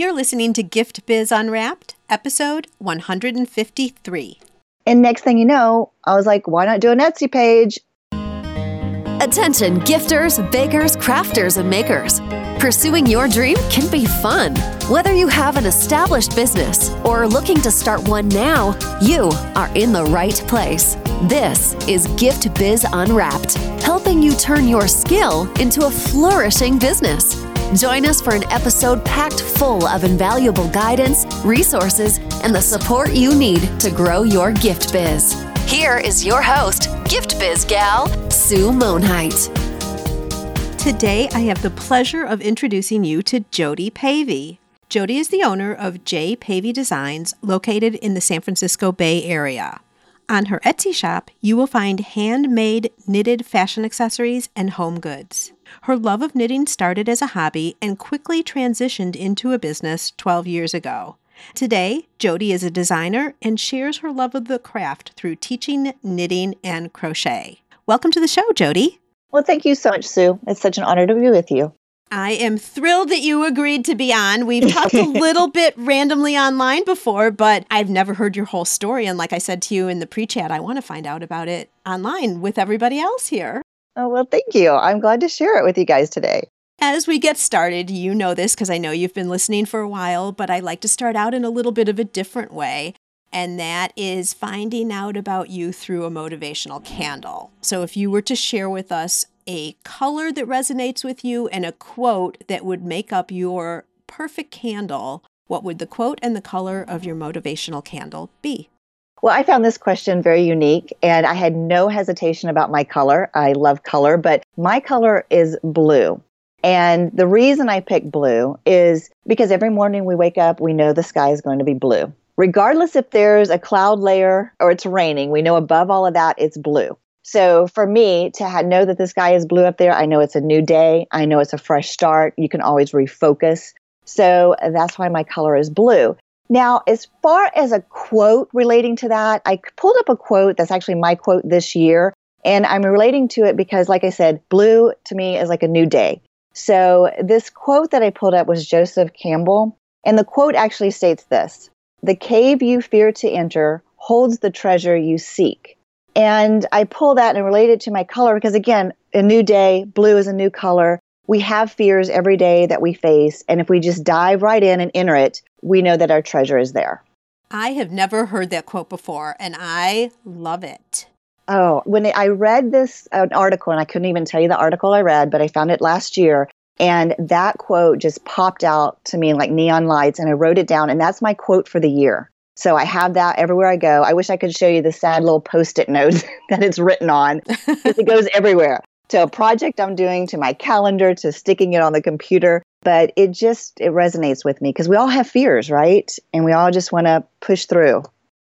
You're listening to Gift Biz Unwrapped, episode 153. And next thing you know, I was like, why not do an Etsy page? Attention, gifters, bakers, crafters, and makers. Pursuing your dream can be fun. Whether you have an established business or are looking to start one now, you are in the right place. This is Gift Biz Unwrapped, helping you turn your skill into a flourishing business. Join us for an episode packed full of invaluable guidance, resources, and the support you need to grow your gift biz. Here is your host, Gift Biz Gal, Sue Monhait. Today, I have the pleasure of introducing you to Jody Pavey. Jody is the owner of J. Pavey Designs, located in the San Francisco Bay Area. On her Etsy shop, you will find handmade knitted fashion accessories and home goods. Her love of knitting started as a hobby and quickly transitioned into a business 12 years ago. Today, Jody is a designer and shares her love of the craft through teaching, knitting, and crochet. Welcome to the show, Jody. Well, thank you so much, Sue. It's such an honor to be with you. I am thrilled that you agreed to be on. We've talked a little bit randomly online before, but I've never heard your whole story. And like I said to you in the pre chat, I want to find out about it online with everybody else here. Oh, well, thank you. I'm glad to share it with you guys today. As we get started, you know this because I know you've been listening for a while, but I like to start out in a little bit of a different way. And that is finding out about you through a motivational candle. So, if you were to share with us a color that resonates with you and a quote that would make up your perfect candle, what would the quote and the color of your motivational candle be? Well, I found this question very unique and I had no hesitation about my color. I love color, but my color is blue. And the reason I pick blue is because every morning we wake up, we know the sky is going to be blue. Regardless if there's a cloud layer or it's raining, we know above all of that it's blue. So for me to know that the sky is blue up there, I know it's a new day. I know it's a fresh start. You can always refocus. So that's why my color is blue. Now, as far as a quote relating to that, I pulled up a quote that's actually my quote this year. And I'm relating to it because, like I said, blue to me is like a new day. So, this quote that I pulled up was Joseph Campbell. And the quote actually states this The cave you fear to enter holds the treasure you seek. And I pull that and relate it to my color because, again, a new day, blue is a new color. We have fears every day that we face. And if we just dive right in and enter it, we know that our treasure is there. I have never heard that quote before, and I love it. Oh, when I read this an article, and I couldn't even tell you the article I read, but I found it last year, and that quote just popped out to me like neon lights, and I wrote it down, and that's my quote for the year. So I have that everywhere I go. I wish I could show you the sad little post-it note that it's written on because it goes everywhere. To a project I'm doing, to my calendar, to sticking it on the computer but it just it resonates with me because we all have fears right and we all just want to push through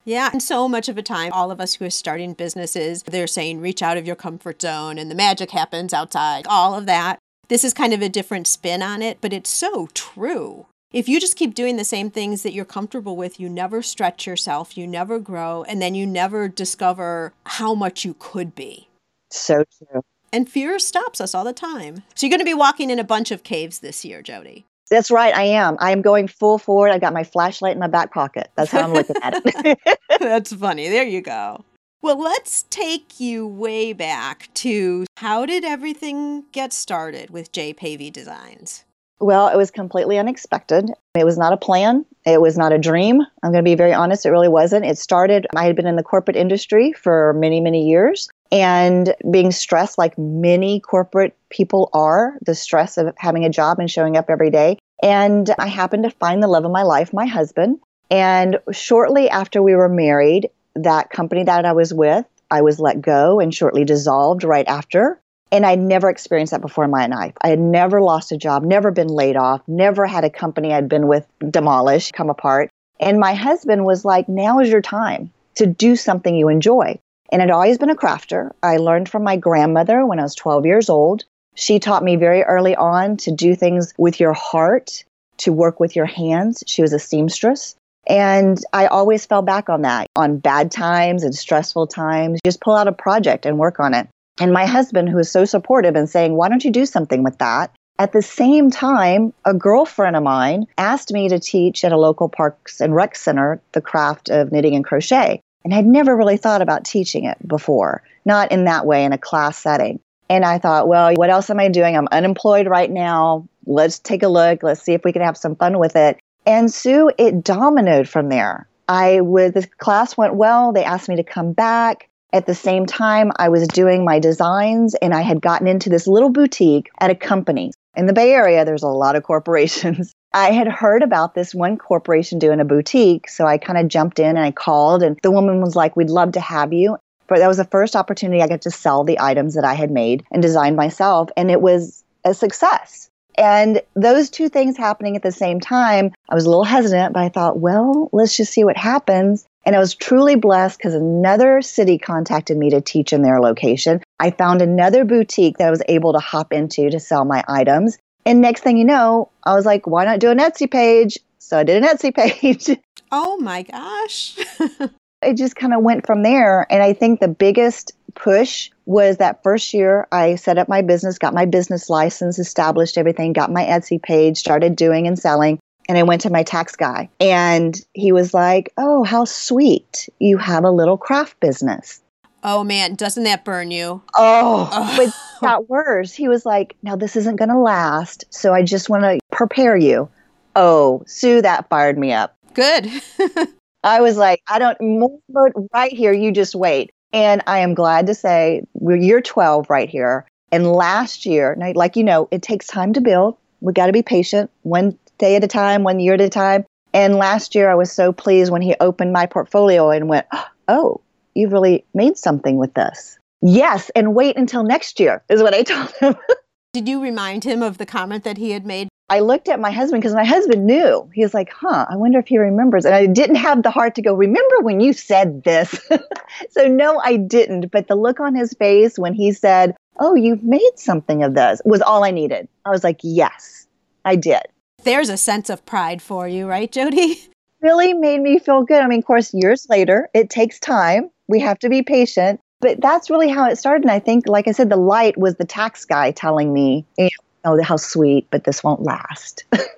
yeah, and so much of the time, all of us who are starting businesses, they're saying reach out of your comfort zone and the magic happens outside, all of that. This is kind of a different spin on it, but it's so true. If you just keep doing the same things that you're comfortable with, you never stretch yourself, you never grow, and then you never discover how much you could be. So true. And fear stops us all the time. So you're going to be walking in a bunch of caves this year, Jody. That's right. I am. I am going full forward. I've got my flashlight in my back pocket. That's how I'm looking at it. That's funny. There you go. Well, let's take you way back to how did everything get started with J. Pavey Designs? Well, it was completely unexpected. It was not a plan. It was not a dream. I'm going to be very honest, it really wasn't. It started, I had been in the corporate industry for many, many years and being stressed like many corporate people are the stress of having a job and showing up every day. And I happened to find the love of my life, my husband. And shortly after we were married, that company that I was with, I was let go and shortly dissolved right after. And I'd never experienced that before in my life. I had never lost a job, never been laid off, never had a company I'd been with demolish, come apart. And my husband was like, now is your time to do something you enjoy. And I'd always been a crafter. I learned from my grandmother when I was 12 years old. She taught me very early on to do things with your heart, to work with your hands. She was a seamstress. And I always fell back on that on bad times and stressful times. Just pull out a project and work on it. And my husband, who was so supportive and saying, Why don't you do something with that? At the same time, a girlfriend of mine asked me to teach at a local parks and rec center the craft of knitting and crochet. And I'd never really thought about teaching it before, not in that way in a class setting. And I thought, well, what else am I doing? I'm unemployed right now. Let's take a look. Let's see if we can have some fun with it. And Sue, it dominoed from there. I would, the class went well. They asked me to come back. At the same time, I was doing my designs and I had gotten into this little boutique at a company. In the Bay Area, there's a lot of corporations. I had heard about this one corporation doing a boutique, so I kind of jumped in and I called, and the woman was like, We'd love to have you. But that was the first opportunity I got to sell the items that I had made and designed myself, and it was a success. And those two things happening at the same time, I was a little hesitant, but I thought, well, let's just see what happens. And I was truly blessed because another city contacted me to teach in their location. I found another boutique that I was able to hop into to sell my items. And next thing you know, I was like, why not do an Etsy page? So I did an Etsy page. Oh my gosh. it just kind of went from there. And I think the biggest push was that first year I set up my business, got my business license, established everything, got my Etsy page, started doing and selling. And I went to my tax guy and he was like, Oh, how sweet. You have a little craft business. Oh man, doesn't that burn you? Oh, oh. but it got worse. He was like, Now this isn't going to last. So I just want to prepare you. Oh, Sue, that fired me up. Good. I was like, I don't, right here, you just wait. And I am glad to say we're year 12 right here. And last year, like you know, it takes time to build. We got to be patient, one day at a time, one year at a time. And last year, I was so pleased when he opened my portfolio and went, Oh, oh you've really made something with this. Yes, and wait until next year, is what I told him. Did you remind him of the comment that he had made I looked at my husband because my husband knew. He was like, huh, I wonder if he remembers. And I didn't have the heart to go, remember when you said this? so, no, I didn't. But the look on his face when he said, oh, you've made something of this was all I needed. I was like, yes, I did. There's a sense of pride for you, right, Jody? Really made me feel good. I mean, of course, years later, it takes time. We have to be patient. But that's really how it started. And I think, like I said, the light was the tax guy telling me, you know, oh, how sweet, but this won't last.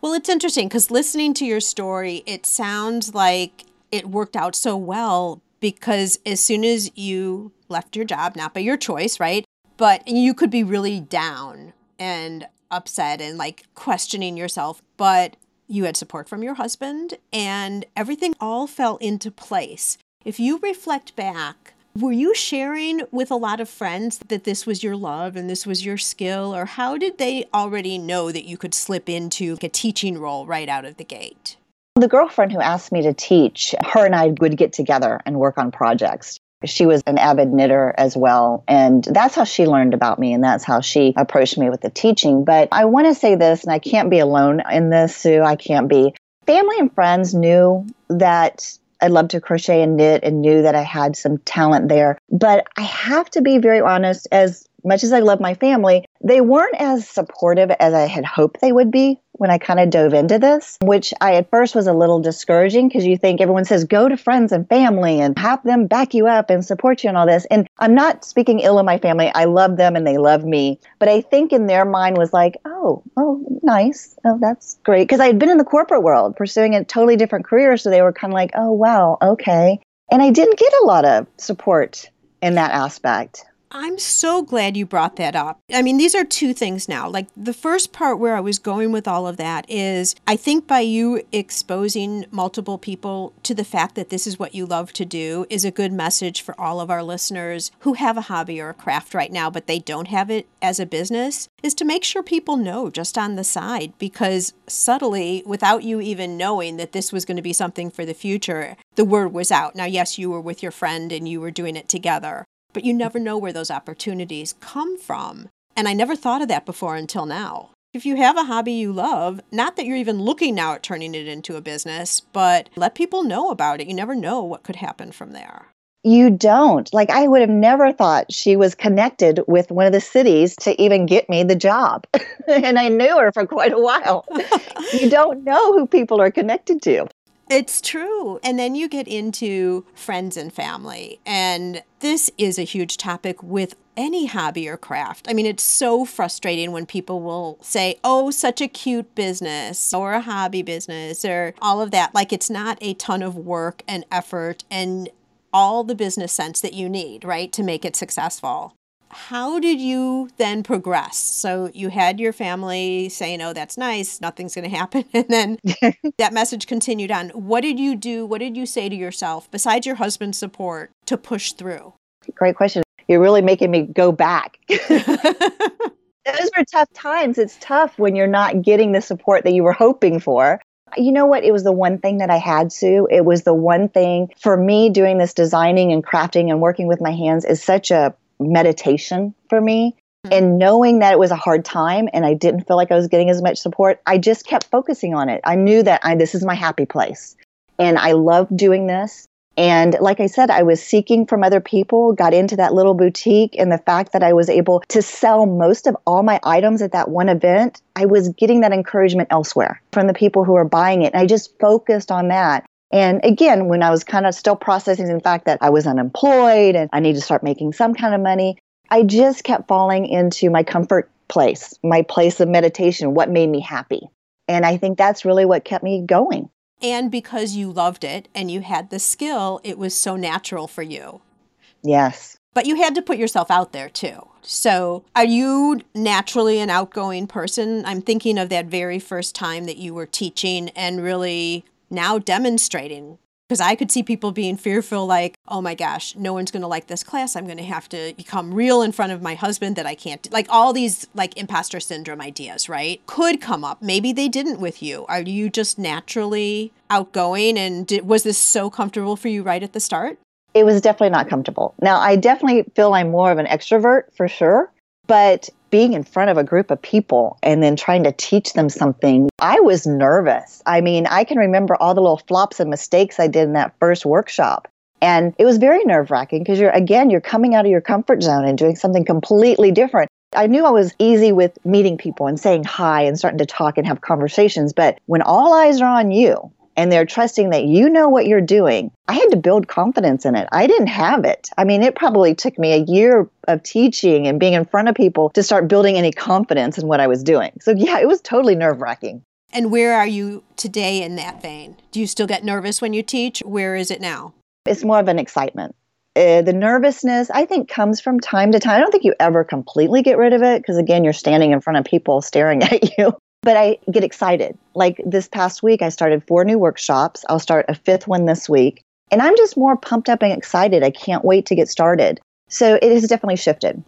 well, it's interesting because listening to your story, it sounds like it worked out so well because as soon as you left your job, not by your choice, right? But you could be really down and upset and like questioning yourself, but you had support from your husband and everything all fell into place. If you reflect back were you sharing with a lot of friends that this was your love and this was your skill, or how did they already know that you could slip into like a teaching role right out of the gate? The girlfriend who asked me to teach, her and I would get together and work on projects. She was an avid knitter as well. And that's how she learned about me. And that's how she approached me with the teaching. But I want to say this, and I can't be alone in this, Sue. I can't be. Family and friends knew that I loved to crochet and knit and knew that I had some talent there. But I have to be very honest, as much as I love my family, they weren't as supportive as I had hoped they would be when I kind of dove into this, which I at first was a little discouraging because you think everyone says go to friends and family and have them back you up and support you and all this. And I'm not speaking ill of my family. I love them and they love me. But I think in their mind was like, oh, oh, nice. Oh, that's great. Because I had been in the corporate world pursuing a totally different career. So they were kind of like, oh, wow, okay. And I didn't get a lot of support in that aspect. I'm so glad you brought that up. I mean, these are two things now. Like the first part where I was going with all of that is I think by you exposing multiple people to the fact that this is what you love to do is a good message for all of our listeners who have a hobby or a craft right now, but they don't have it as a business, is to make sure people know just on the side because subtly, without you even knowing that this was going to be something for the future, the word was out. Now, yes, you were with your friend and you were doing it together but you never know where those opportunities come from. And I never thought of that before until now. If you have a hobby you love, not that you're even looking now at turning it into a business, but let people know about it. You never know what could happen from there. You don't. Like, I would have never thought she was connected with one of the cities to even get me the job. and I knew her for quite a while. you don't know who people are connected to. It's true. And then you get into friends and family. And this is a huge topic with any hobby or craft. I mean, it's so frustrating when people will say, oh, such a cute business or a hobby business or all of that. Like it's not a ton of work and effort and all the business sense that you need, right, to make it successful. How did you then progress? So you had your family saying, oh, that's nice, nothing's going to happen. And then that message continued on. What did you do? What did you say to yourself, besides your husband's support, to push through? Great question. You're really making me go back. Those were tough times. It's tough when you're not getting the support that you were hoping for. You know what? It was the one thing that I had, Sue. It was the one thing for me doing this designing and crafting and working with my hands is such a meditation for me. Mm-hmm. And knowing that it was a hard time and I didn't feel like I was getting as much support, I just kept focusing on it. I knew that I, this is my happy place. And I love doing this. And like I said, I was seeking from other people, got into that little boutique, and the fact that I was able to sell most of all my items at that one event, I was getting that encouragement elsewhere from the people who were buying it. And I just focused on that. And again, when I was kind of still processing the fact that I was unemployed and I need to start making some kind of money, I just kept falling into my comfort place, my place of meditation, what made me happy. And I think that's really what kept me going. And because you loved it and you had the skill, it was so natural for you. Yes. But you had to put yourself out there too. So, are you naturally an outgoing person? I'm thinking of that very first time that you were teaching and really now demonstrating because I could see people being fearful, like, oh my gosh, no one's going to like this class. I'm going to have to become real in front of my husband that I can't, do. like all these like imposter syndrome ideas, right? Could come up. Maybe they didn't with you. Are you just naturally outgoing? And did, was this so comfortable for you right at the start? It was definitely not comfortable. Now, I definitely feel I'm more of an extrovert for sure. But being in front of a group of people and then trying to teach them something, I was nervous. I mean, I can remember all the little flops and mistakes I did in that first workshop. And it was very nerve wracking because you're, again, you're coming out of your comfort zone and doing something completely different. I knew I was easy with meeting people and saying hi and starting to talk and have conversations. But when all eyes are on you and they're trusting that you know what you're doing. I had to build confidence in it. I didn't have it. I mean, it probably took me a year of teaching and being in front of people to start building any confidence in what I was doing. So, yeah, it was totally nerve wracking. And where are you today in that vein? Do you still get nervous when you teach? Where is it now? It's more of an excitement. Uh, the nervousness, I think, comes from time to time. I don't think you ever completely get rid of it because, again, you're standing in front of people staring at you but I get excited. Like this past week, I started four new workshops. I'll start a fifth one this week. And I'm just more pumped up and excited. I can't wait to get started. So it has definitely shifted.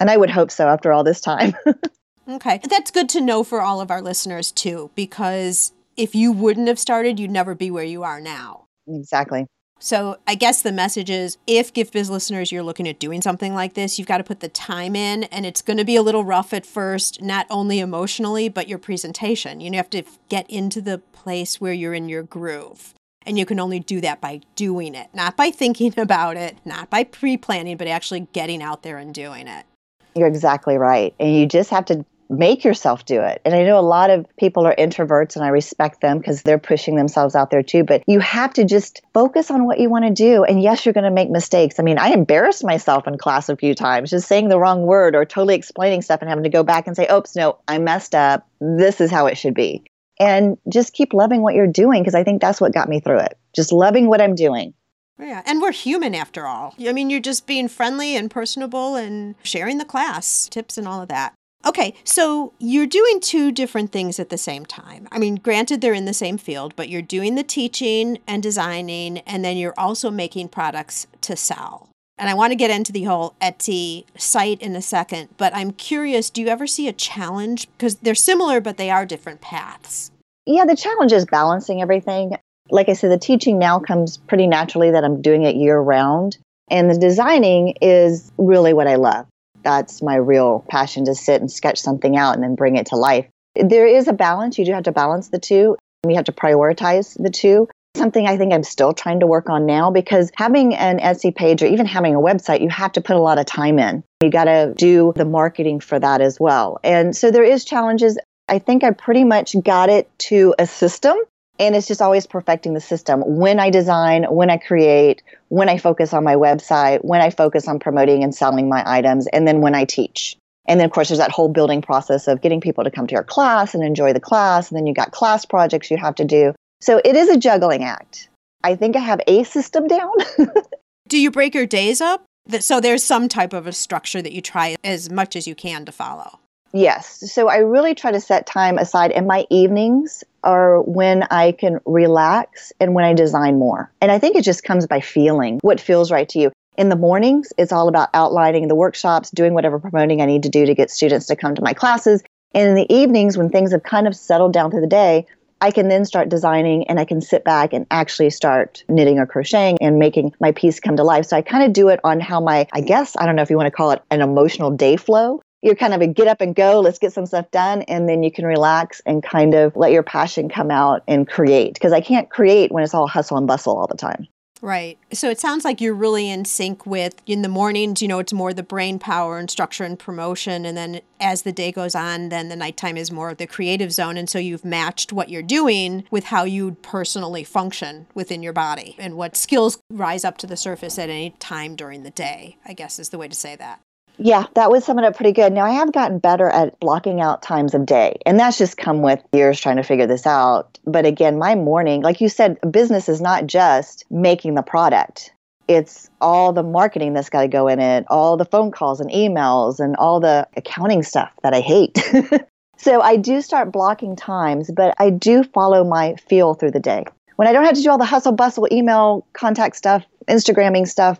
And I would hope so after all this time. okay. That's good to know for all of our listeners too, because if you wouldn't have started, you'd never be where you are now. Exactly. So I guess the message is if Gift listeners, you're looking at doing something like this, you've got to put the time in and it's going to be a little rough at first, not only emotionally, but your presentation. You have to get into the place where you're in your groove. And you can only do that by doing it, not by thinking about it, not by pre planning, but actually getting out there and doing it. You're exactly right. And you just have to make yourself do it. And I know a lot of people are introverts and I respect them because they're pushing themselves out there too. But you have to just focus on what you want to do. And yes, you're going to make mistakes. I mean, I embarrassed myself in class a few times just saying the wrong word or totally explaining stuff and having to go back and say, oops, no, I messed up. This is how it should be. And just keep loving what you're doing because I think that's what got me through it. Just loving what I'm doing. Yeah, and we're human after all. I mean, you're just being friendly and personable and sharing the class tips and all of that. Okay, so you're doing two different things at the same time. I mean, granted, they're in the same field, but you're doing the teaching and designing, and then you're also making products to sell. And I want to get into the whole Etsy site in a second, but I'm curious do you ever see a challenge? Because they're similar, but they are different paths. Yeah, the challenge is balancing everything. Like I said, the teaching now comes pretty naturally that I'm doing it year round. And the designing is really what I love that's my real passion to sit and sketch something out and then bring it to life. There is a balance. You do have to balance the two. You have to prioritize the two. Something I think I'm still trying to work on now because having an Etsy page or even having a website, you have to put a lot of time in. You got to do the marketing for that as well. And so there is challenges. I think I pretty much got it to a system And it's just always perfecting the system. When I design, when I create, when I focus on my website, when I focus on promoting and selling my items, and then when I teach. And then, of course, there's that whole building process of getting people to come to your class and enjoy the class. And then you got class projects you have to do. So it is a juggling act. I think I have a system down. do you break your days up? So there's some type of a structure that you try as much as you can to follow. Yes. So I really try to set time aside, and my evenings are when I can relax and when I design more. And I think it just comes by feeling what feels right to you. In the mornings, it's all about outlining the workshops, doing whatever promoting I need to do to get students to come to my classes. And in the evenings, when things have kind of settled down through the day, I can then start designing and I can sit back and actually start knitting or crocheting and making my piece come to life. So I kind of do it on how my, I guess, I don't know if you want to call it an emotional day flow you're kind of a get up and go, let's get some stuff done. And then you can relax and kind of let your passion come out and create. Because I can't create when it's all hustle and bustle all the time. Right. So it sounds like you're really in sync with in the mornings, you know, it's more the brain power and structure and promotion. And then as the day goes on, then the nighttime is more the creative zone. And so you've matched what you're doing with how you personally function within your body and what skills rise up to the surface at any time during the day, I guess is the way to say that. Yeah, that sum it up pretty good. Now, I have gotten better at blocking out times of day, and that's just come with years trying to figure this out. But again, my morning, like you said, business is not just making the product. It's all the marketing that's got to go in it, all the phone calls and emails, and all the accounting stuff that I hate. so I do start blocking times, but I do follow my feel through the day. When I don't have to do all the hustle bustle email contact stuff, Instagramming stuff,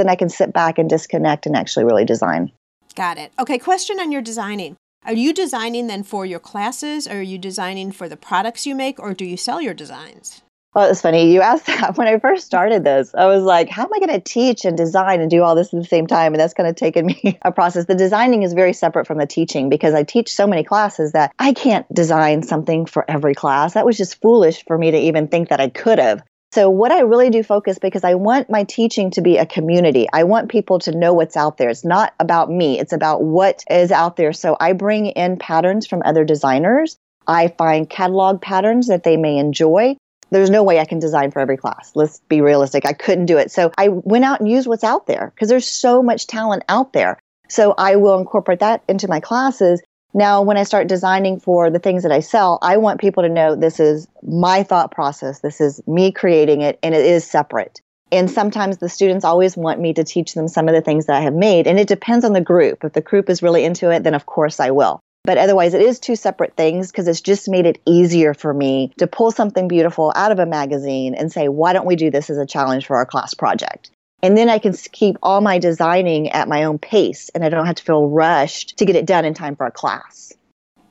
then I can sit back and disconnect and actually really design. Got it. Okay, question on your designing. Are you designing then for your classes? Or are you designing for the products you make, or do you sell your designs? Well, it's funny. You asked that when I first started this. I was like, how am I going to teach and design and do all this at the same time? And that's kind of taken me a process. The designing is very separate from the teaching because I teach so many classes that I can't design something for every class. That was just foolish for me to even think that I could have. So, what I really do focus because I want my teaching to be a community. I want people to know what's out there. It's not about me, it's about what is out there. So, I bring in patterns from other designers. I find catalog patterns that they may enjoy. There's no way I can design for every class. Let's be realistic. I couldn't do it. So, I went out and used what's out there because there's so much talent out there. So, I will incorporate that into my classes now, when I start designing for the things that I sell, I want people to know this is my thought process. This is me creating it, and it is separate. And sometimes the students always want me to teach them some of the things that I have made. And it depends on the group. If the group is really into it, then of course I will. But otherwise, it is two separate things because it's just made it easier for me to pull something beautiful out of a magazine and say, why don't we do this as a challenge for our class project? And then I can keep all my designing at my own pace and I don't have to feel rushed to get it done in time for a class.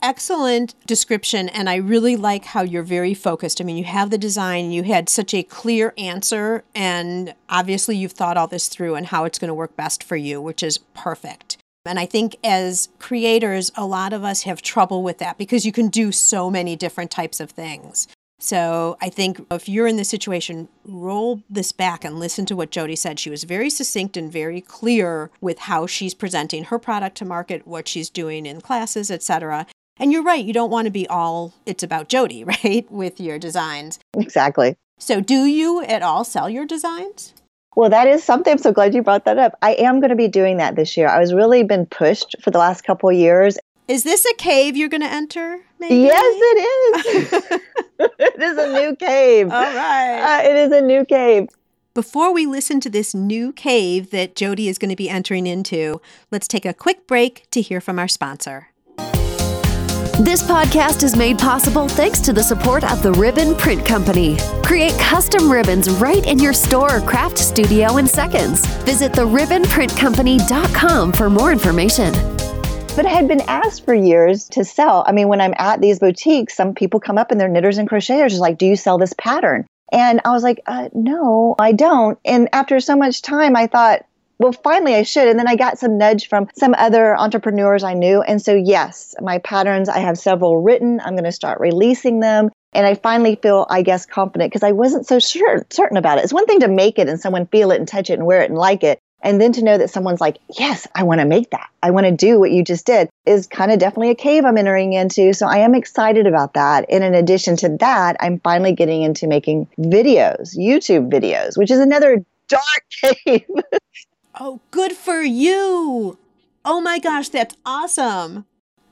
Excellent description. And I really like how you're very focused. I mean, you have the design, you had such a clear answer, and obviously you've thought all this through and how it's going to work best for you, which is perfect. And I think as creators, a lot of us have trouble with that because you can do so many different types of things. So I think if you're in this situation, roll this back and listen to what Jody said. She was very succinct and very clear with how she's presenting her product to market, what she's doing in classes, etc. And you're right, you don't want to be all it's about Jody, right? With your designs. Exactly. So do you at all sell your designs? Well, that is something. I'm so glad you brought that up. I am going to be doing that this year. I was really been pushed for the last couple years. Is this a cave you're going to enter? Maybe? Yes, it is. it is a new cave. All right. Uh, it is a new cave. Before we listen to this new cave that Jody is going to be entering into, let's take a quick break to hear from our sponsor. This podcast is made possible thanks to the support of the Ribbon Print Company. Create custom ribbons right in your store or craft studio in seconds. Visit theribbonprintcompany.com for more information. But I had been asked for years to sell. I mean, when I'm at these boutiques, some people come up and they're knitters and crocheters, just like, do you sell this pattern? And I was like, uh, no, I don't. And after so much time, I thought, well, finally I should. And then I got some nudge from some other entrepreneurs I knew. And so, yes, my patterns, I have several written. I'm going to start releasing them. And I finally feel, I guess, confident because I wasn't so sure, certain about it. It's one thing to make it and someone feel it and touch it and wear it and like it. And then to know that someone's like, yes, I want to make that. I want to do what you just did is kind of definitely a cave I'm entering into. So I am excited about that. And in addition to that, I'm finally getting into making videos, YouTube videos, which is another dark cave. oh, good for you. Oh my gosh, that's awesome.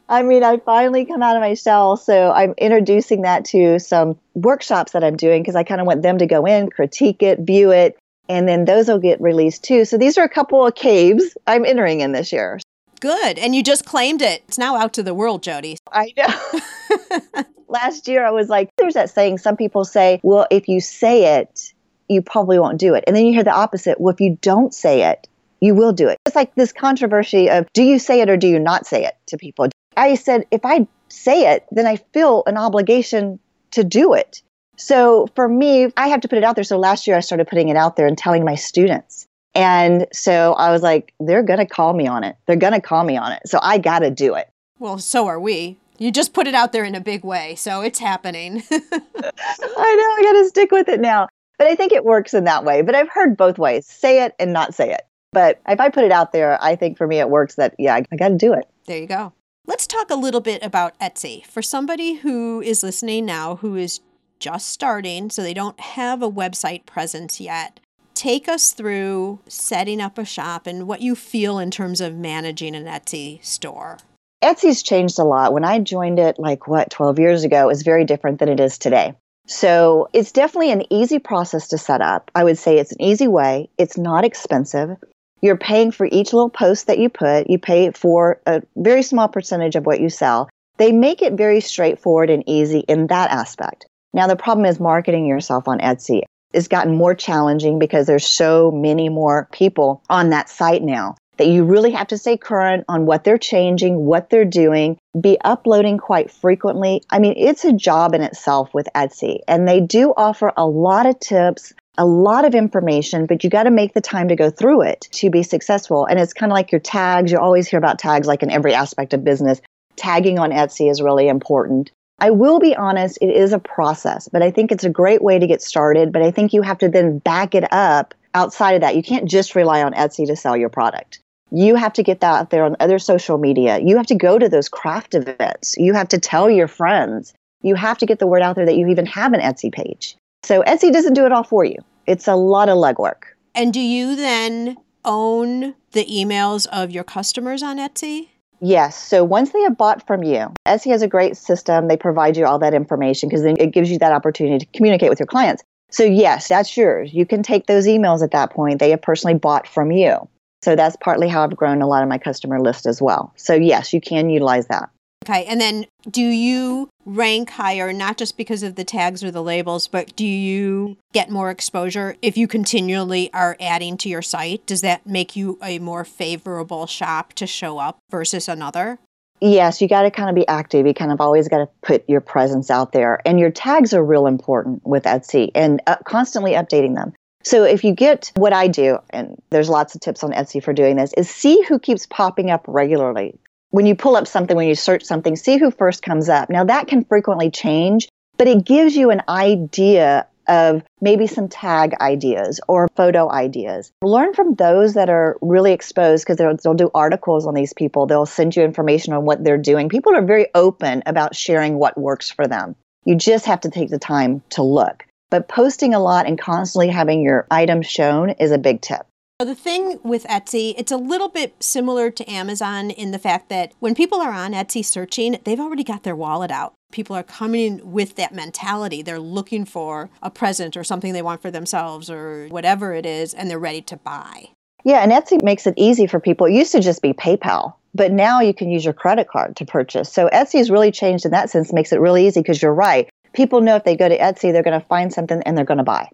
I mean, I finally come out of my shell. So I'm introducing that to some workshops that I'm doing because I kind of want them to go in, critique it, view it, and then those will get released too. So these are a couple of caves I'm entering in this year. Good. And you just claimed it. It's now out to the world, Jody. I know. Last year I was like, there's that saying some people say, well, if you say it, you probably won't do it. And then you hear the opposite. Well, if you don't say it, you will do it. It's like this controversy of do you say it or do you not say it to people? I said, if I say it, then I feel an obligation to do it. So for me, I have to put it out there. So last year I started putting it out there and telling my students. And so I was like, they're going to call me on it. They're going to call me on it. So I got to do it. Well, so are we. You just put it out there in a big way. So it's happening. I know. I got to stick with it now. But I think it works in that way. But I've heard both ways say it and not say it. But if I put it out there, I think for me it works that, yeah, I got to do it. There you go. Let's talk a little bit about Etsy. For somebody who is listening now who is just starting, so they don't have a website presence yet. Take us through setting up a shop and what you feel in terms of managing an Etsy store. Etsy's changed a lot. When I joined it, like what, 12 years ago, is very different than it is today. So it's definitely an easy process to set up. I would say it's an easy way. It's not expensive. You're paying for each little post that you put. You pay for a very small percentage of what you sell. They make it very straightforward and easy in that aspect. Now, the problem is marketing yourself on Etsy has gotten more challenging because there's so many more people on that site now that you really have to stay current on what they're changing, what they're doing, be uploading quite frequently. I mean, it's a job in itself with Etsy, and they do offer a lot of tips. A lot of information, but you got to make the time to go through it to be successful. And it's kind of like your tags. You always hear about tags, like in every aspect of business. Tagging on Etsy is really important. I will be honest, it is a process, but I think it's a great way to get started. But I think you have to then back it up outside of that. You can't just rely on Etsy to sell your product. You have to get that out there on other social media. You have to go to those craft events. You have to tell your friends. You have to get the word out there that you even have an Etsy page. So Etsy doesn't do it all for you. It's a lot of legwork. And do you then own the emails of your customers on Etsy? Yes. So once they have bought from you, Etsy has a great system. They provide you all that information because then it gives you that opportunity to communicate with your clients. So, yes, that's yours. You can take those emails at that point. They have personally bought from you. So, that's partly how I've grown a lot of my customer list as well. So, yes, you can utilize that. Okay. And then do you rank higher, not just because of the tags or the labels, but do you get more exposure if you continually are adding to your site? Does that make you a more favorable shop to show up versus another? Yes, you got to kind of be active. You kind of always got to put your presence out there. And your tags are real important with Etsy and uh, constantly updating them. So if you get what I do, and there's lots of tips on Etsy for doing this, is see who keeps popping up regularly when you pull up something, when you search something, see who first comes up. Now, that can frequently change, but it gives you an idea of maybe some tag ideas or photo ideas. Learn from those that are really exposed because they'll, they'll do articles on these people. They'll send you information on what they're doing. People are very open about sharing what works for them. You just have to take the time to look. But posting a lot and constantly having your items shown is a big tip. The thing with Etsy, it's a little bit similar to Amazon in the fact that when people are on Etsy searching, they've already got their wallet out. People are coming with that mentality. They're looking for a present or something they want for themselves or whatever it is, and they're ready to buy. Yeah, and Etsy makes it easy for people. It used to just be PayPal, but now you can use your credit card to purchase. So Etsy has really changed in that sense, makes it really easy because you're right. People know if they go to Etsy, they're going to find something and they're going to buy.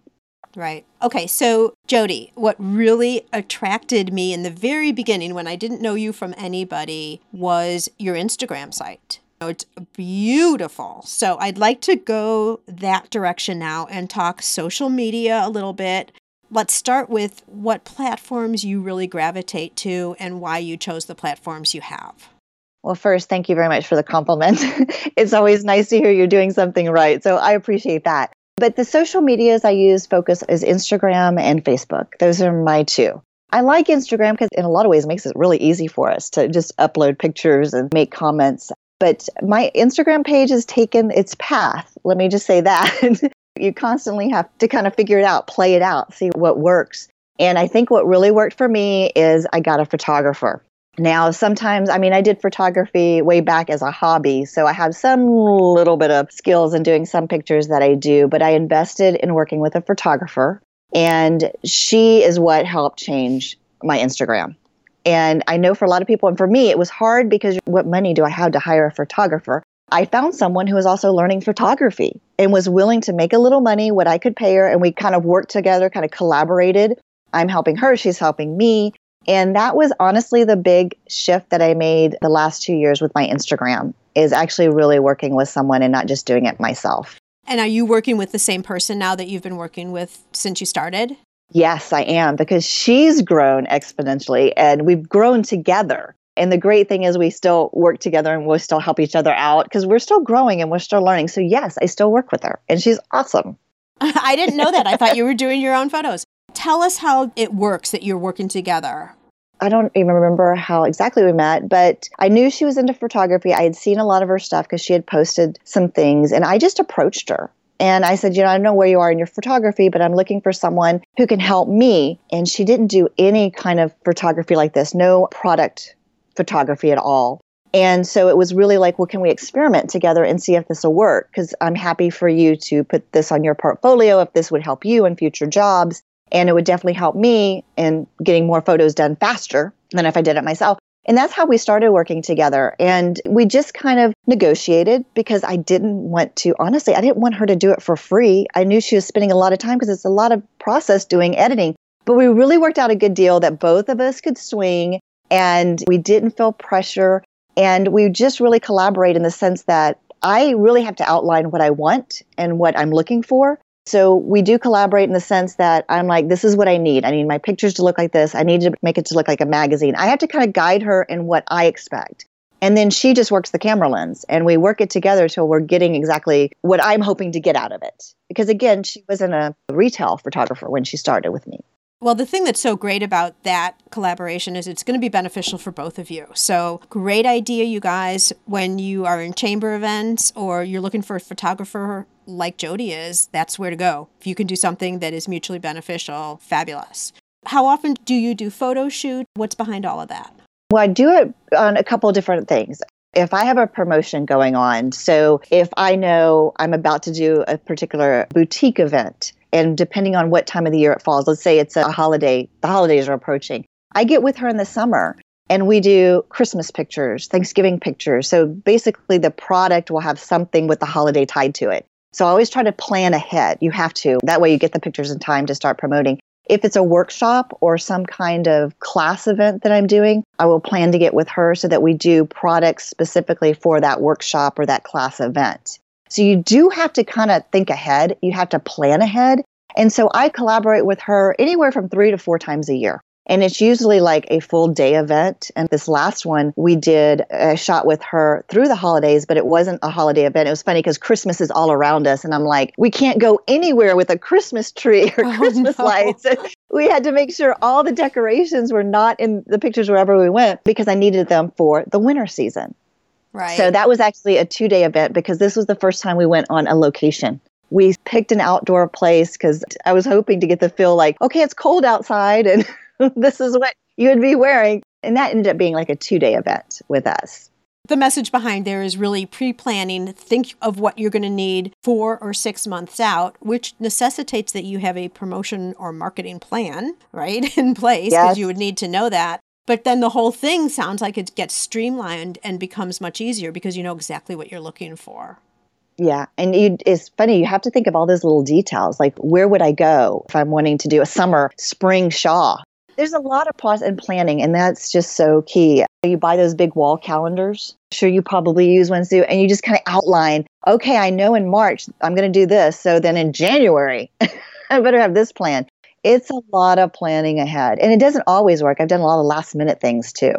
Right. Okay. So, Jody, what really attracted me in the very beginning when I didn't know you from anybody was your Instagram site. It's beautiful. So, I'd like to go that direction now and talk social media a little bit. Let's start with what platforms you really gravitate to and why you chose the platforms you have. Well, first, thank you very much for the compliment. it's always nice to hear you're doing something right. So I appreciate that. But the social medias I use focus is Instagram and Facebook. Those are my two. I like Instagram because in a lot of ways it makes it really easy for us to just upload pictures and make comments. But my Instagram page has taken its path. Let me just say that. you constantly have to kind of figure it out, play it out, see what works. And I think what really worked for me is I got a photographer. Now, sometimes, I mean, I did photography way back as a hobby, so I have some little bit of skills in doing some pictures that I do, but I invested in working with a photographer, and she is what helped change my Instagram. And I know for a lot of people, and for me, it was hard because what money do I have to hire a photographer? I found someone who was also learning photography and was willing to make a little money, what I could pay her. And we kind of worked together, kind of collaborated. I'm helping her, she's helping me. And that was honestly the big shift that I made the last two years with my Instagram is actually really working with someone and not just doing it myself. And are you working with the same person now that you've been working with since you started? Yes, I am because she's grown exponentially and we've grown together. And the great thing is we still work together and we'll still help each other out because we're still growing and we're still learning. So yes, I still work with her and she's awesome. I didn't know that. I thought you were doing your own photos. Tell us how it works that you're working together. I don't even remember how exactly we met, but I knew she was into photography. I had seen a lot of her stuff because she had posted some things, and I just approached her. And I said, You know, I don't know where you are in your photography, but I'm looking for someone who can help me. And she didn't do any kind of photography like this, no product photography at all. And so it was really like, well, can we experiment together and see if this will work? Because I'm happy for you to put this on your portfolio if this would help you in future jobs. And it would definitely help me in getting more photos done faster than if I did it myself. And that's how we started working together. And we just kind of negotiated because I didn't want to, honestly, I didn't want her to do it for free. I knew she was spending a lot of time because it's a lot of process doing editing. But we really worked out a good deal that both of us could swing and we didn't feel pressure. And we just really collaborate in the sense that I really have to outline what I want and what I'm looking for. So we do collaborate in the sense that I'm like, this is what I need. I need my pictures to look like this. I need to make it to look like a magazine. I have to kind of guide her in what I expect. And then she just works the camera lens and we work it together till we're getting exactly what I'm hoping to get out of it. Because again, she wasn't a retail photographer when she started with me. Well, the thing that's so great about that collaboration is it's going to be beneficial for both of you. So, great idea, you guys, when you are in chamber events or you're looking for a photographer like Jody is, that's where to go. If you can do something that is mutually beneficial, fabulous. How often do you do photo shoot? What's behind all of that? Well, I do it on a couple different things. If I have a promotion going on, so if I know I'm about to do a particular boutique event, and depending on what time of the year it falls, let's say it's a holiday, the holidays are approaching. I get with her in the summer and we do Christmas pictures, Thanksgiving pictures. So basically, the product will have something with the holiday tied to it. So I always try to plan ahead. You have to. That way, you get the pictures in time to start promoting. If it's a workshop or some kind of class event that I'm doing, I will plan to get with her so that we do products specifically for that workshop or that class event. So you do have to kind of think ahead. You have to plan ahead. And so I collaborate with her anywhere from three to four times a year. And it's usually like a full day event. And this last one, we did a shot with her through the holidays, but it wasn't a holiday event. It was funny because Christmas is all around us. And I'm like, we can't go anywhere with a Christmas tree or oh, Christmas no. lights. we had to make sure all the decorations were not in the pictures wherever we went because I needed them for the winter season. Right. So that was actually a two day event because this was the first time we went on a location. We picked an outdoor place because I was hoping to get the feel like, okay, it's cold outside and this is what you would be wearing. And that ended up being like a two day event with us. The message behind there is really pre planning. Think of what you're going to need four or six months out, which necessitates that you have a promotion or marketing plan, right, in place, because yes. you would need to know that. But then the whole thing sounds like it gets streamlined and becomes much easier because you know exactly what you're looking for. Yeah. And you, it's funny, you have to think of all those little details. Like, where would I go if I'm wanting to do a summer, spring shaw? There's a lot of pause and planning, and that's just so key. You buy those big wall calendars. Sure, you probably use one too, and you just kind of outline, okay, I know in March I'm going to do this. So then in January, I better have this plan. It's a lot of planning ahead, and it doesn't always work. I've done a lot of last minute things too.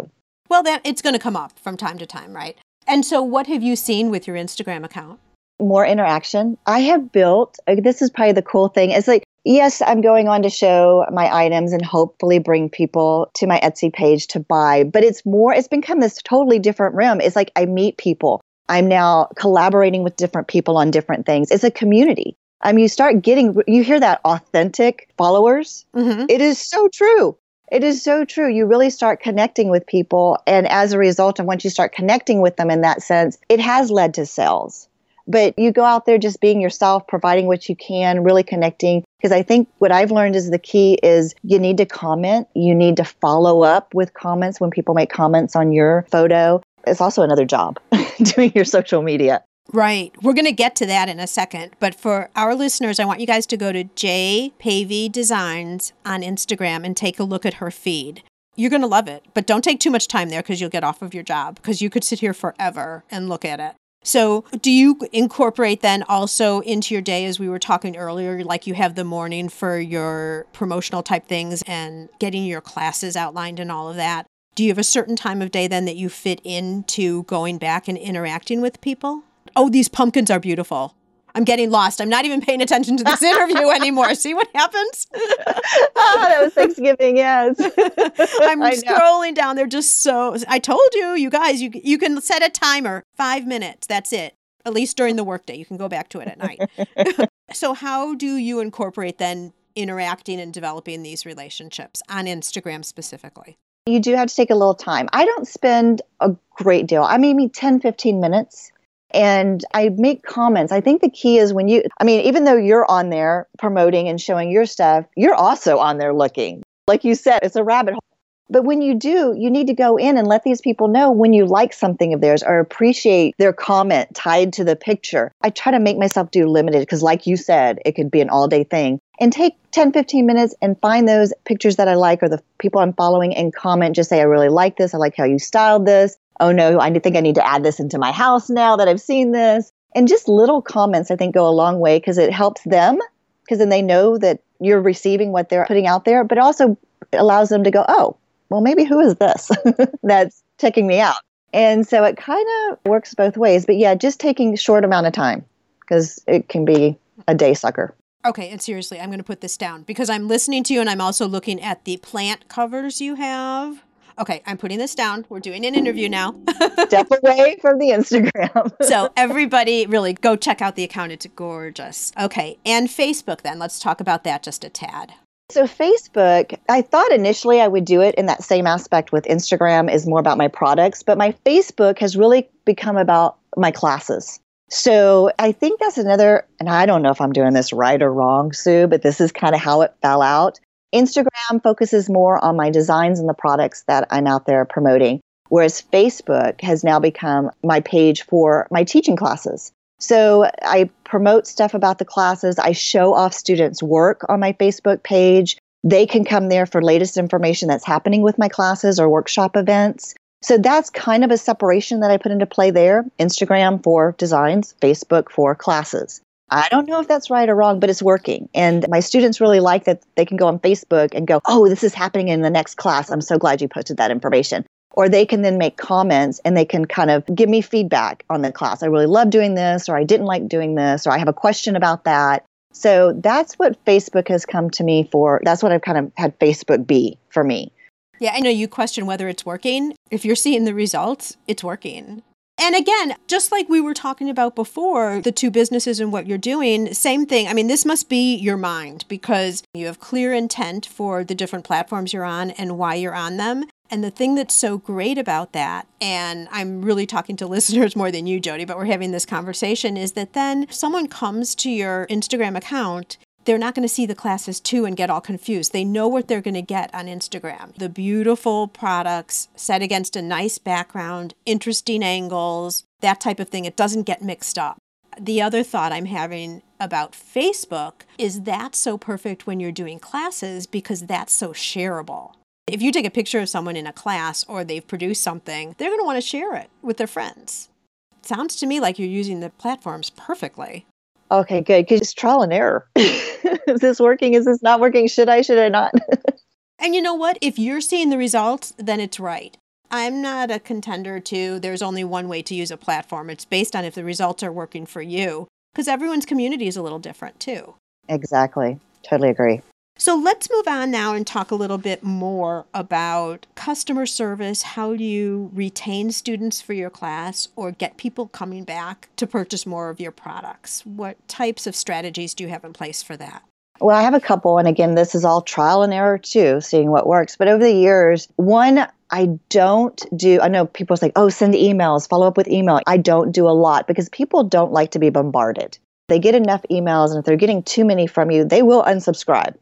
Well, then it's going to come up from time to time, right? And so, what have you seen with your Instagram account? more interaction. I have built, uh, this is probably the cool thing. It's like, yes, I'm going on to show my items and hopefully bring people to my Etsy page to buy, but it's more, it's become this totally different realm. It's like I meet people. I'm now collaborating with different people on different things. It's a community. I mean, you start getting, you hear that authentic followers. Mm-hmm. It is so true. It is so true. You really start connecting with people. And as a result of once you start connecting with them in that sense, it has led to sales. But you go out there just being yourself, providing what you can, really connecting. Because I think what I've learned is the key is you need to comment. You need to follow up with comments when people make comments on your photo. It's also another job doing your social media. Right. We're going to get to that in a second. But for our listeners, I want you guys to go to J Pavey Designs on Instagram and take a look at her feed. You're going to love it, but don't take too much time there because you'll get off of your job because you could sit here forever and look at it. So, do you incorporate then also into your day, as we were talking earlier, like you have the morning for your promotional type things and getting your classes outlined and all of that? Do you have a certain time of day then that you fit into going back and interacting with people? Oh, these pumpkins are beautiful. I'm getting lost. I'm not even paying attention to this interview anymore. See what happens? oh, that was Thanksgiving, yes. I'm scrolling down. They're just so I told you, you guys, you you can set a timer. 5 minutes. That's it. At least during the workday. You can go back to it at night. so how do you incorporate then interacting and developing these relationships on Instagram specifically? You do have to take a little time. I don't spend a great deal. I maybe 10, 15 minutes and I make comments. I think the key is when you, I mean, even though you're on there promoting and showing your stuff, you're also on there looking. Like you said, it's a rabbit hole. But when you do, you need to go in and let these people know when you like something of theirs or appreciate their comment tied to the picture. I try to make myself do limited because, like you said, it could be an all day thing. And take 10, 15 minutes and find those pictures that I like or the people I'm following and comment. Just say, I really like this. I like how you styled this oh no, I think I need to add this into my house now that I've seen this. And just little comments, I think, go a long way because it helps them because then they know that you're receiving what they're putting out there, but also allows them to go, oh, well, maybe who is this that's checking me out? And so it kind of works both ways. But yeah, just taking short amount of time because it can be a day sucker. Okay, and seriously, I'm going to put this down because I'm listening to you and I'm also looking at the plant covers you have. Okay, I'm putting this down. We're doing an interview now. Step away from the Instagram. so, everybody, really go check out the account. It's gorgeous. Okay, and Facebook then. Let's talk about that just a tad. So, Facebook, I thought initially I would do it in that same aspect with Instagram, is more about my products, but my Facebook has really become about my classes. So, I think that's another, and I don't know if I'm doing this right or wrong, Sue, but this is kind of how it fell out. Instagram focuses more on my designs and the products that I'm out there promoting, whereas Facebook has now become my page for my teaching classes. So I promote stuff about the classes. I show off students' work on my Facebook page. They can come there for latest information that's happening with my classes or workshop events. So that's kind of a separation that I put into play there Instagram for designs, Facebook for classes. I don't know if that's right or wrong, but it's working. And my students really like that they can go on Facebook and go, oh, this is happening in the next class. I'm so glad you posted that information. Or they can then make comments and they can kind of give me feedback on the class. I really love doing this, or I didn't like doing this, or I have a question about that. So that's what Facebook has come to me for. That's what I've kind of had Facebook be for me. Yeah, I know you question whether it's working. If you're seeing the results, it's working. And again, just like we were talking about before, the two businesses and what you're doing, same thing. I mean, this must be your mind because you have clear intent for the different platforms you're on and why you're on them. And the thing that's so great about that, and I'm really talking to listeners more than you, Jody, but we're having this conversation, is that then someone comes to your Instagram account they're not going to see the classes too and get all confused. They know what they're going to get on Instagram. The beautiful products set against a nice background, interesting angles, that type of thing. It doesn't get mixed up. The other thought I'm having about Facebook is that so perfect when you're doing classes because that's so shareable. If you take a picture of someone in a class or they've produced something, they're going to want to share it with their friends. Sounds to me like you're using the platforms perfectly. Okay, good. Because it's trial and error. is this working? Is this not working? Should I? Should I not? and you know what? If you're seeing the results, then it's right. I'm not a contender to there's only one way to use a platform. It's based on if the results are working for you. because everyone's community is a little different too. Exactly. Totally agree. So let's move on now and talk a little bit more about customer service. How do you retain students for your class or get people coming back to purchase more of your products? What types of strategies do you have in place for that? Well, I have a couple. And again, this is all trial and error too, seeing what works. But over the years, one, I don't do, I know people say, oh, send emails, follow up with email. I don't do a lot because people don't like to be bombarded they get enough emails and if they're getting too many from you, they will unsubscribe.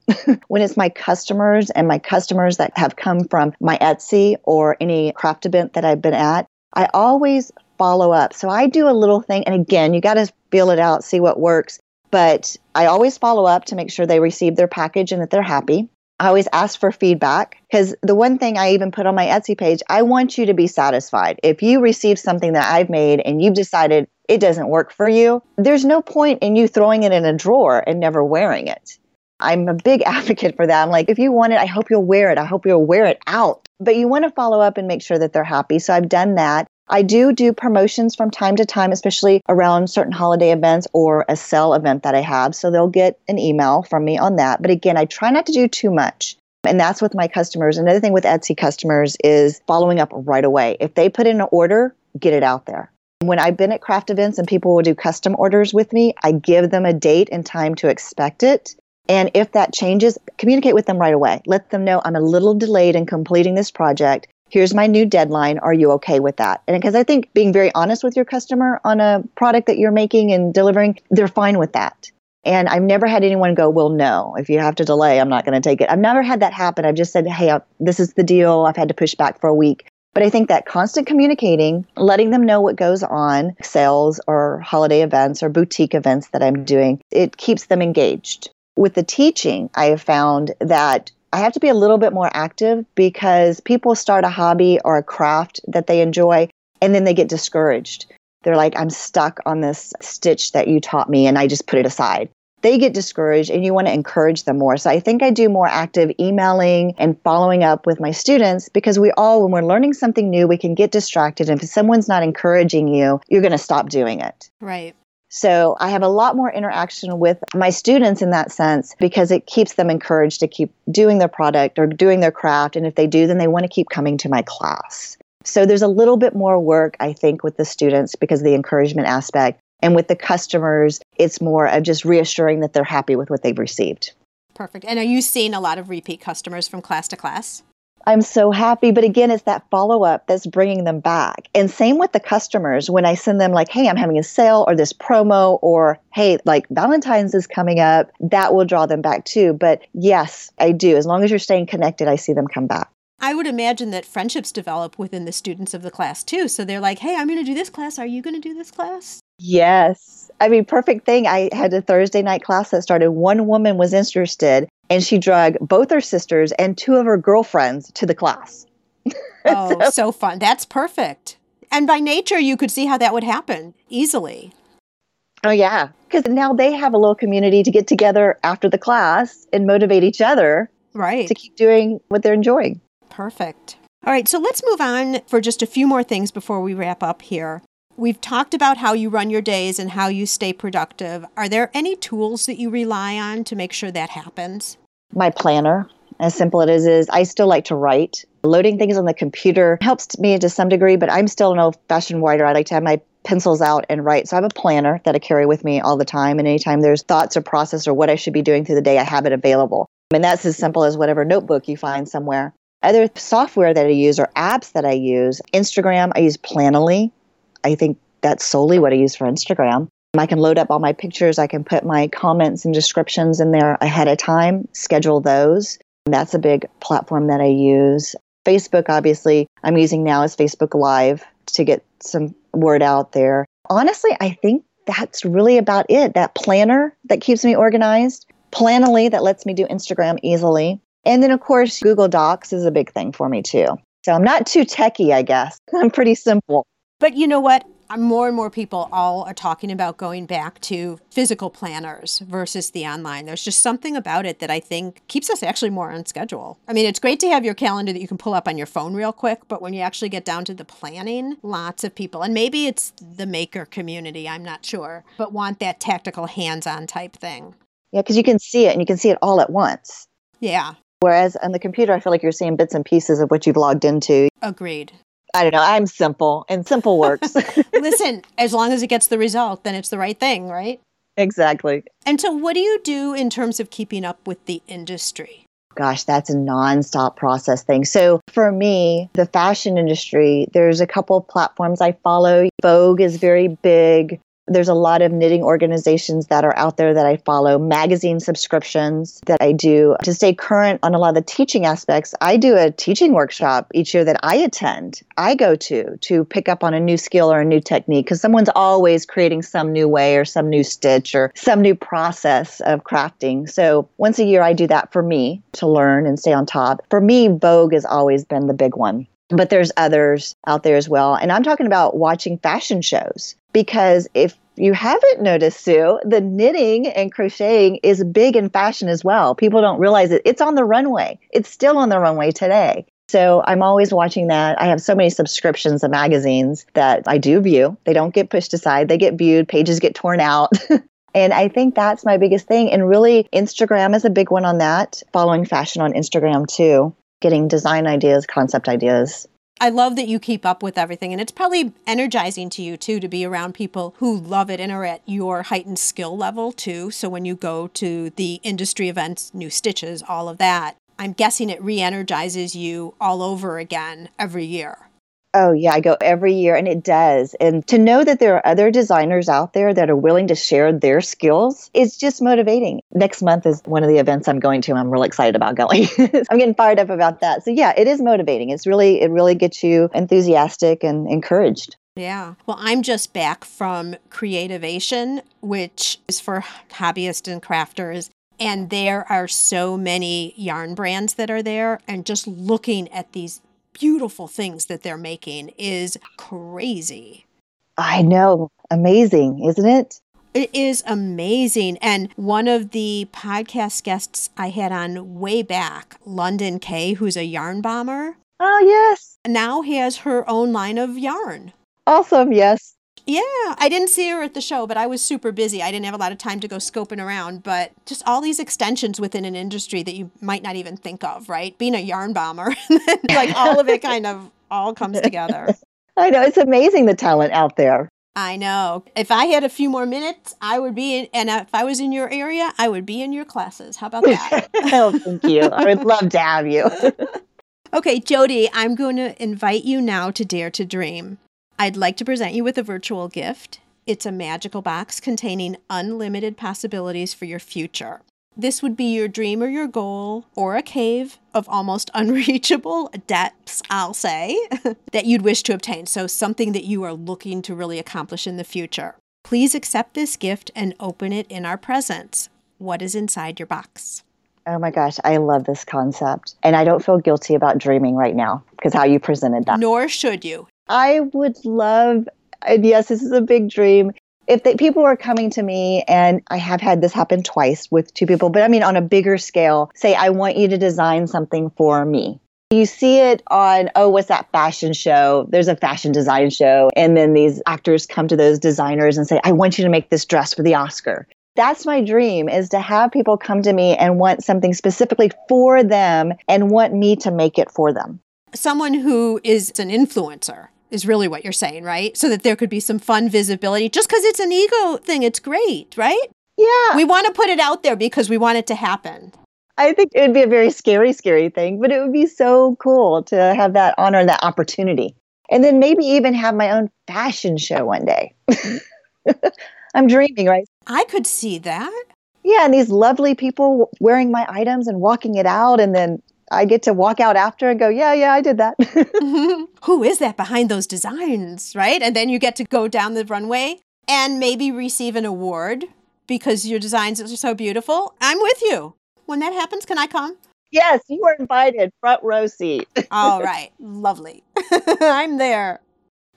when it's my customers and my customers that have come from my Etsy or any craft event that I've been at, I always follow up. So I do a little thing. And again, you got to feel it out, see what works. But I always follow up to make sure they receive their package and that they're happy. I always ask for feedback because the one thing I even put on my Etsy page, I want you to be satisfied. If you receive something that I've made and you've decided it doesn't work for you, there's no point in you throwing it in a drawer and never wearing it. I'm a big advocate for that. I'm like, if you want it, I hope you'll wear it. I hope you'll wear it out. But you want to follow up and make sure that they're happy. So I've done that. I do do promotions from time to time, especially around certain holiday events or a sale event that I have. So they'll get an email from me on that. But again, I try not to do too much. And that's with my customers. Another thing with Etsy customers is following up right away. If they put in an order, get it out there. When I've been at craft events and people will do custom orders with me, I give them a date and time to expect it. And if that changes, communicate with them right away. Let them know I'm a little delayed in completing this project. Here's my new deadline. Are you okay with that? And because I think being very honest with your customer on a product that you're making and delivering, they're fine with that. And I've never had anyone go, well, no, if you have to delay, I'm not going to take it. I've never had that happen. I've just said, hey, uh, this is the deal. I've had to push back for a week. But I think that constant communicating, letting them know what goes on, sales or holiday events or boutique events that I'm doing, it keeps them engaged. With the teaching, I have found that I have to be a little bit more active because people start a hobby or a craft that they enjoy and then they get discouraged. They're like, I'm stuck on this stitch that you taught me and I just put it aside they get discouraged and you want to encourage them more. So I think I do more active emailing and following up with my students because we all, when we're learning something new, we can get distracted. And if someone's not encouraging you, you're going to stop doing it. Right. So I have a lot more interaction with my students in that sense because it keeps them encouraged to keep doing their product or doing their craft. And if they do, then they want to keep coming to my class. So there's a little bit more work, I think, with the students because of the encouragement aspect. And with the customers, it's more of just reassuring that they're happy with what they've received. Perfect. And are you seeing a lot of repeat customers from class to class? I'm so happy. But again, it's that follow up that's bringing them back. And same with the customers when I send them, like, hey, I'm having a sale or this promo, or hey, like Valentine's is coming up, that will draw them back too. But yes, I do. As long as you're staying connected, I see them come back. I would imagine that friendships develop within the students of the class too. So they're like, hey, I'm going to do this class. Are you going to do this class? Yes. I mean, perfect thing. I had a Thursday night class that started. One woman was interested and she drug both her sisters and two of her girlfriends to the class. oh, so, so fun. That's perfect. And by nature, you could see how that would happen easily. Oh, yeah. Because now they have a little community to get together after the class and motivate each other. Right. To keep doing what they're enjoying. Perfect. All right, so let's move on for just a few more things before we wrap up here. We've talked about how you run your days and how you stay productive. Are there any tools that you rely on to make sure that happens? My planner, as simple as it is, is I still like to write. Loading things on the computer helps me to some degree, but I'm still an old fashioned writer. I like to have my pencils out and write. So I have a planner that I carry with me all the time. And anytime there's thoughts or process or what I should be doing through the day, I have it available. And that's as simple as whatever notebook you find somewhere. Other software that I use or apps that I use, Instagram, I use Planoly. I think that's solely what I use for Instagram. I can load up all my pictures. I can put my comments and descriptions in there ahead of time, schedule those. That's a big platform that I use. Facebook, obviously, I'm using now is Facebook Live to get some word out there. Honestly, I think that's really about it. That planner that keeps me organized, Planoly that lets me do Instagram easily. And then, of course, Google Docs is a big thing for me too. So I'm not too techy, I guess. I'm pretty simple. But you know what? more and more people all are talking about going back to physical planners versus the online. There's just something about it that I think keeps us actually more on schedule. I mean, it's great to have your calendar that you can pull up on your phone real quick, but when you actually get down to the planning, lots of people, and maybe it's the maker community, I'm not sure, but want that tactical hands on type thing. Yeah, because you can see it and you can see it all at once. Yeah. Whereas on the computer, I feel like you're seeing bits and pieces of what you've logged into. Agreed. I don't know. I'm simple and simple works. Listen, as long as it gets the result, then it's the right thing, right? exactly. And so, what do you do in terms of keeping up with the industry? Gosh, that's a nonstop process thing. So for me, the fashion industry, there's a couple of platforms I follow. Vogue is very big. There's a lot of knitting organizations that are out there that I follow, magazine subscriptions that I do to stay current on a lot of the teaching aspects. I do a teaching workshop each year that I attend, I go to to pick up on a new skill or a new technique because someone's always creating some new way or some new stitch or some new process of crafting. So once a year, I do that for me to learn and stay on top. For me, Vogue has always been the big one but there's others out there as well. And I'm talking about watching fashion shows because if you haven't noticed, Sue, the knitting and crocheting is big in fashion as well. People don't realize it. It's on the runway, it's still on the runway today. So I'm always watching that. I have so many subscriptions of magazines that I do view. They don't get pushed aside, they get viewed, pages get torn out. and I think that's my biggest thing. And really, Instagram is a big one on that, following fashion on Instagram too, getting design ideas, concept ideas. I love that you keep up with everything. And it's probably energizing to you, too, to be around people who love it and are at your heightened skill level, too. So when you go to the industry events, new stitches, all of that, I'm guessing it re energizes you all over again every year. Oh, yeah, I go every year and it does. And to know that there are other designers out there that are willing to share their skills is just motivating. Next month is one of the events I'm going to. I'm really excited about going. I'm getting fired up about that. So, yeah, it is motivating. It's really, it really gets you enthusiastic and encouraged. Yeah. Well, I'm just back from Creativation, which is for hobbyists and crafters. And there are so many yarn brands that are there. And just looking at these beautiful things that they're making is crazy. I know. Amazing, isn't it? It is amazing. And one of the podcast guests I had on way back, London Kaye, who's a yarn bomber. Oh, yes. Now he has her own line of yarn. Awesome. Yes. Yeah, I didn't see her at the show, but I was super busy. I didn't have a lot of time to go scoping around, but just all these extensions within an industry that you might not even think of, right? Being a yarn bomber, like all of it kind of all comes together. I know. It's amazing the talent out there. I know. If I had a few more minutes, I would be in, and if I was in your area, I would be in your classes. How about that? oh, thank you. I would love to have you. okay, Jody, I'm going to invite you now to Dare to Dream. I'd like to present you with a virtual gift. It's a magical box containing unlimited possibilities for your future. This would be your dream or your goal, or a cave of almost unreachable depths, I'll say, that you'd wish to obtain. So, something that you are looking to really accomplish in the future. Please accept this gift and open it in our presence. What is inside your box? Oh my gosh, I love this concept. And I don't feel guilty about dreaming right now because how you presented that. Nor should you. I would love, and yes, this is a big dream. If people were coming to me, and I have had this happen twice with two people, but I mean on a bigger scale, say, I want you to design something for me. You see it on, oh, what's that fashion show? There's a fashion design show. And then these actors come to those designers and say, I want you to make this dress for the Oscar. That's my dream is to have people come to me and want something specifically for them and want me to make it for them. Someone who is an influencer is really what you're saying, right? So that there could be some fun visibility. Just because it's an ego thing, it's great, right? Yeah. We want to put it out there because we want it to happen. I think it would be a very scary, scary thing, but it would be so cool to have that honor, that opportunity. And then maybe even have my own fashion show one day. I'm dreaming, right? I could see that. Yeah, and these lovely people wearing my items and walking it out, and then I get to walk out after and go, yeah, yeah, I did that. Mm-hmm. Who is that behind those designs, right? And then you get to go down the runway and maybe receive an award because your designs are so beautiful. I'm with you. When that happens, can I come? Yes, you are invited, front row seat. All right, lovely. I'm there.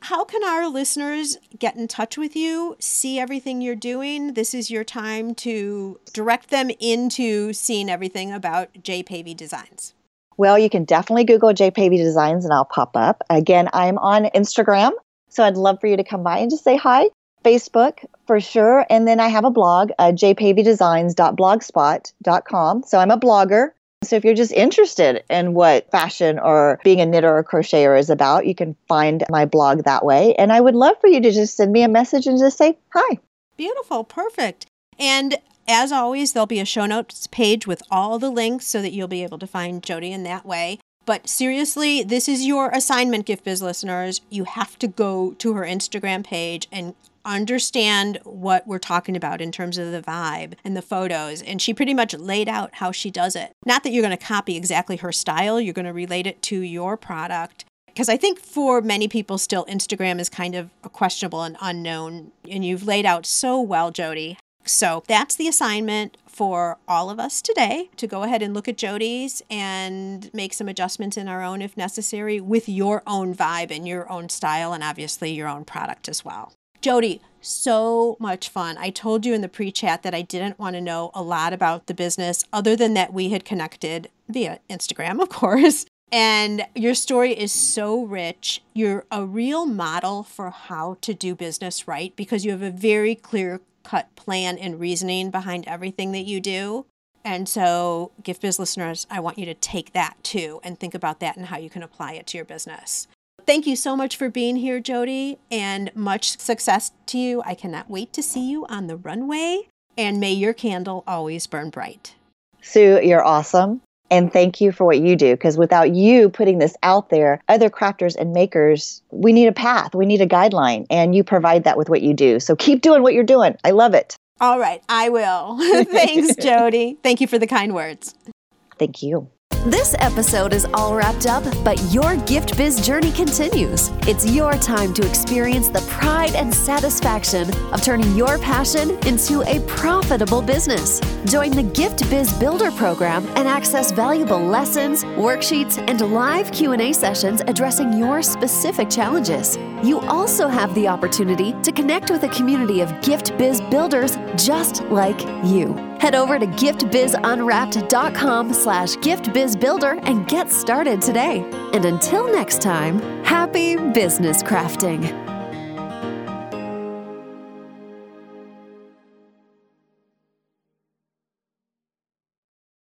how can our listeners get in touch with you, see everything you're doing? This is your time to direct them into seeing everything about J. Pavey Designs. Well, you can definitely Google J. Pavey Designs and I'll pop up. Again, I'm on Instagram, so I'd love for you to come by and just say hi. Facebook for sure. And then I have a blog, uh, jpaveydesigns.blogspot.com. So I'm a blogger. So if you're just interested in what fashion or being a knitter or crocheter is about, you can find my blog that way. And I would love for you to just send me a message and just say hi. Beautiful. Perfect. And as always, there'll be a show notes page with all the links so that you'll be able to find Jody in that way. But seriously, this is your assignment, Gift Biz listeners. You have to go to her Instagram page and understand what we're talking about in terms of the vibe and the photos. And she pretty much laid out how she does it. Not that you're going to copy exactly her style, you're going to relate it to your product. Because I think for many people, still Instagram is kind of questionable and unknown. And you've laid out so well, Jody. So that's the assignment for all of us today to go ahead and look at Jody's and make some adjustments in our own if necessary with your own vibe and your own style and obviously your own product as well. Jody, so much fun. I told you in the pre chat that I didn't want to know a lot about the business other than that we had connected via Instagram, of course. And your story is so rich. You're a real model for how to do business right because you have a very clear cut plan and reasoning behind everything that you do. And so, Gift Biz listeners, I want you to take that too and think about that and how you can apply it to your business. Thank you so much for being here, Jody, and much success to you. I cannot wait to see you on the runway, and may your candle always burn bright. Sue, you're awesome. And thank you for what you do because without you putting this out there, other crafters and makers, we need a path, we need a guideline, and you provide that with what you do. So keep doing what you're doing. I love it. All right, I will. Thanks, Jody. Thank you for the kind words. Thank you. This episode is all wrapped up, but your gift biz journey continues. It's your time to experience the pride and satisfaction of turning your passion into a profitable business. Join the Gift Biz Builder program and access valuable lessons, worksheets, and live Q&A sessions addressing your specific challenges. You also have the opportunity to connect with a community of gift biz builders just like you. Head over to giftbizunwrapped.com slash giftbizbuilder and get started today. And until next time, happy business crafting.